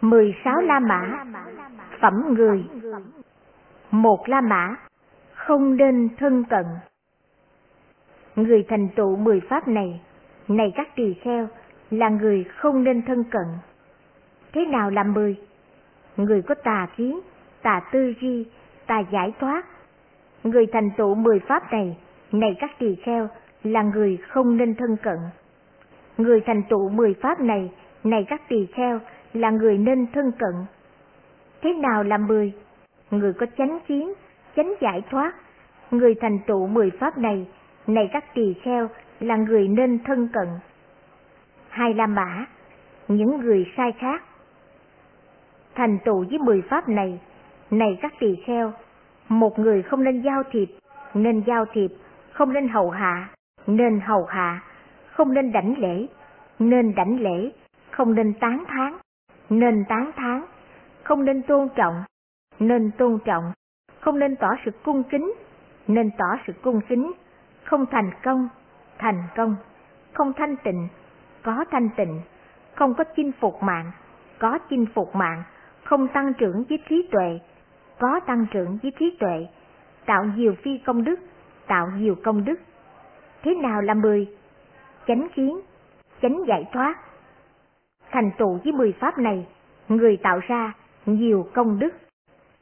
16 La Mã Phẩm người Một La Mã Không nên thân cận Người thành tựu mười pháp này, này các tỳ kheo, là người không nên thân cận. Thế nào là mười? Người có tà kiến, tà tư duy, tà giải thoát. Người thành tựu mười pháp này, này các tỳ kheo, là người không nên thân cận. Người thành tựu mười pháp này, này các tỳ kheo, là người nên thân cận. Thế nào là mười? Người có chánh kiến, chánh giải thoát. Người thành tựu mười pháp này, này các tỳ kheo, là người nên thân cận. Hai La Mã, những người sai khác. Thành tựu với mười pháp này, này các tỳ kheo, một người không nên giao thiệp, nên giao thiệp, không nên hầu hạ, nên hầu hạ, không nên đảnh lễ, nên đảnh lễ, không nên tán thán, nên tán thán, không nên tôn trọng, nên tôn trọng, không nên tỏ sự cung kính, nên tỏ sự cung kính, không thành công, thành công, không thanh tịnh, có thanh tịnh, không có chinh phục mạng, có chinh phục mạng, không tăng trưởng với trí tuệ, có tăng trưởng với trí tuệ, tạo nhiều phi công đức, tạo nhiều công đức. Thế nào là mười? Chánh kiến, chánh giải thoát. Thành tựu với mười pháp này, người tạo ra nhiều công đức.